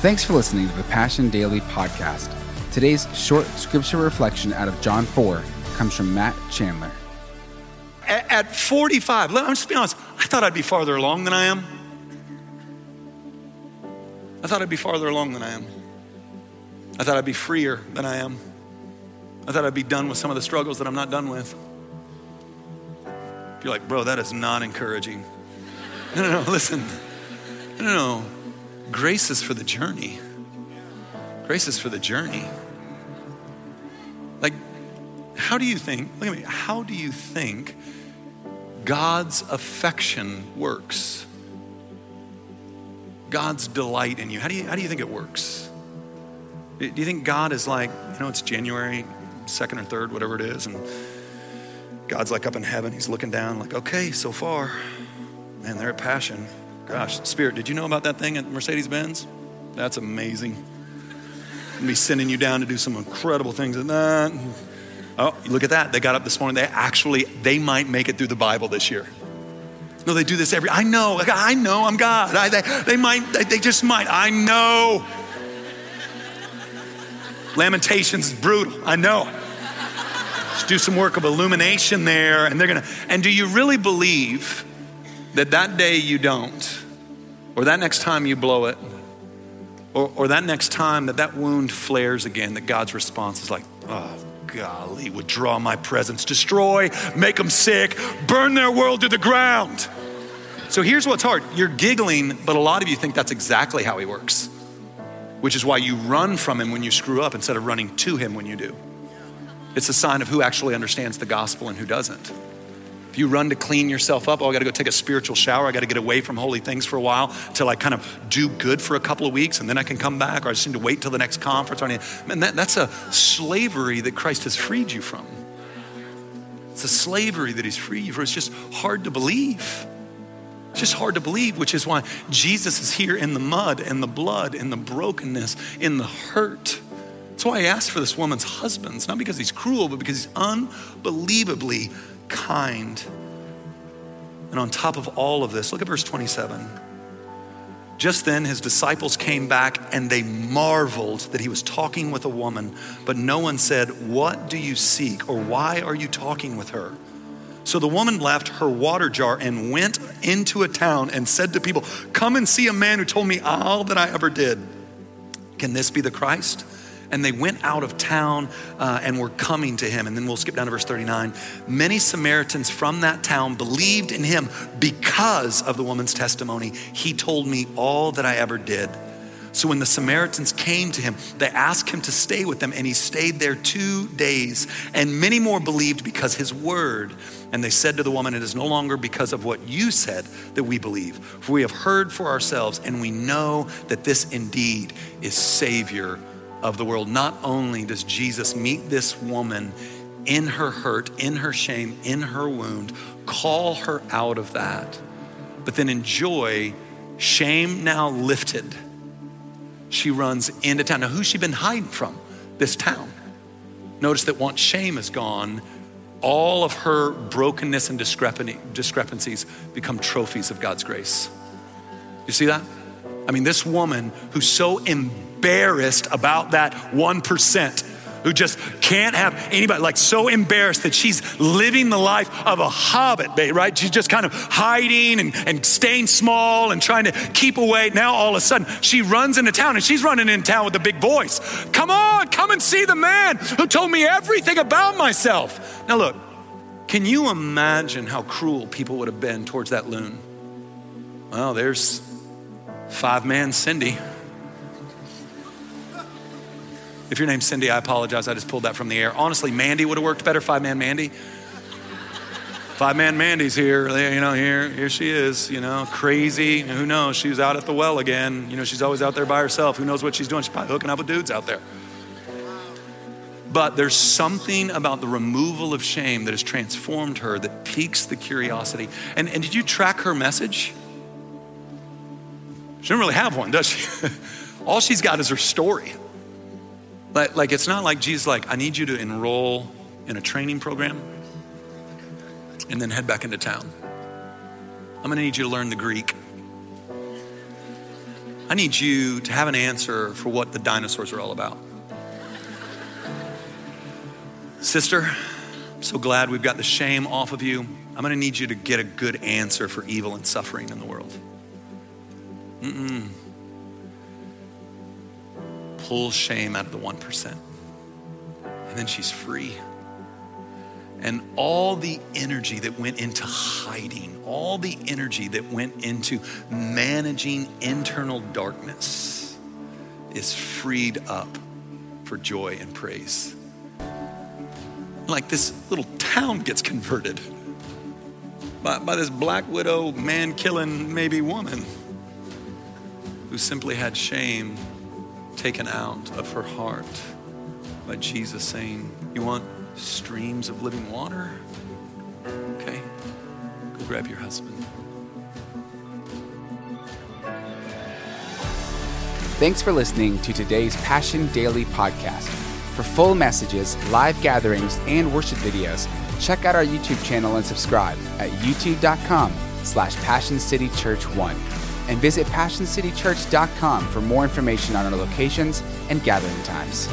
Thanks for listening to the Passion Daily podcast. Today's short scripture reflection out of John 4 comes from Matt Chandler. At, at 45, let, I'm just be honest, I thought I'd be farther along than I am. I thought I'd be farther along than I am. I thought I'd be freer than I am. I thought I'd be done with some of the struggles that I'm not done with. You're like, bro, that is not encouraging. No, no, no, listen. No, no, no. Grace is for the journey. Grace is for the journey. Like, how do you think, look at me, how do you think God's affection works? God's delight in you. How do you, how do you think it works? Do you think God is like, you know, it's January 2nd or 3rd, whatever it is, and God's like up in heaven, he's looking down, like, okay, so far. Man, they're at passion. Gosh, Spirit, did you know about that thing at Mercedes Benz? That's amazing. I'll be sending you down to do some incredible things in that. Oh, look at that. They got up this morning. They actually, they might make it through the Bible this year. No, they do this every, I know, I know I'm God. I, they, they might, they, they just might. I know. Lamentations is brutal. I know. Just do some work of illumination there, and they're gonna, and do you really believe that that day you don't, or that next time you blow it, or, or that next time that that wound flares again, that God's response is like, oh, golly, withdraw my presence, destroy, make them sick, burn their world to the ground. So here's what's hard you're giggling, but a lot of you think that's exactly how he works, which is why you run from him when you screw up instead of running to him when you do. It's a sign of who actually understands the gospel and who doesn't you run to clean yourself up, oh, I got to go take a spiritual shower. I got to get away from holy things for a while till I kind of do good for a couple of weeks and then I can come back, or I just need to wait till the next conference. Or. Man, that, that's a slavery that Christ has freed you from. It's a slavery that He's freed you from. It's just hard to believe. It's just hard to believe, which is why Jesus is here in the mud, in the blood, in the brokenness, in the hurt. That's why I asked for this woman's husband. It's not because he's cruel, but because he's unbelievably kind. And on top of all of this, look at verse 27. Just then, his disciples came back and they marveled that he was talking with a woman, but no one said, What do you seek? or Why are you talking with her? So the woman left her water jar and went into a town and said to people, Come and see a man who told me all that I ever did. Can this be the Christ? And they went out of town uh, and were coming to him. And then we'll skip down to verse 39. Many Samaritans from that town believed in him because of the woman's testimony. He told me all that I ever did. So when the Samaritans came to him, they asked him to stay with them, and he stayed there two days. And many more believed because his word. And they said to the woman, It is no longer because of what you said that we believe, for we have heard for ourselves, and we know that this indeed is Savior of the world. Not only does Jesus meet this woman in her hurt, in her shame, in her wound, call her out of that, but then enjoy shame now lifted. She runs into town. Now, who's she been hiding from? This town. Notice that once shame is gone, all of her brokenness and discrepancies become trophies of God's grace. You see that? I mean, this woman who's so embarrassed embarrassed about that 1% who just can't have anybody, like so embarrassed that she's living the life of a hobbit, right? She's just kind of hiding and, and staying small and trying to keep away. Now all of a sudden she runs into town and she's running into town with a big voice. Come on, come and see the man who told me everything about myself. Now look, can you imagine how cruel people would have been towards that loon? Well, there's five man Cindy. If your name's Cindy, I apologize. I just pulled that from the air. Honestly, Mandy would have worked better. Five man Mandy. Five man Mandy's here. You know, here, here she is. You know, crazy. Who knows? She's out at the well again. You know, she's always out there by herself. Who knows what she's doing? She's probably hooking up with dudes out there. But there's something about the removal of shame that has transformed her that piques the curiosity. And, and did you track her message? She doesn't really have one, does she? All she's got is her story. Like, like it's not like Jesus, like, I need you to enroll in a training program and then head back into town. I'm gonna need you to learn the Greek. I need you to have an answer for what the dinosaurs are all about. Sister, I'm so glad we've got the shame off of you. I'm going to need you to get a good answer for evil and suffering in the world. Mm-mm. Pull shame out of the 1%. And then she's free. And all the energy that went into hiding, all the energy that went into managing internal darkness is freed up for joy and praise. Like this little town gets converted by, by this black widow, man killing, maybe woman, who simply had shame taken out of her heart by Jesus saying, You want streams of living water? Okay, go grab your husband. Thanks for listening to today's Passion Daily podcast. For full messages, live gatherings, and worship videos, check out our YouTube channel and subscribe at youtube.com slash Passion City Church 1 and visit PassionCityChurch.com for more information on our locations and gathering times.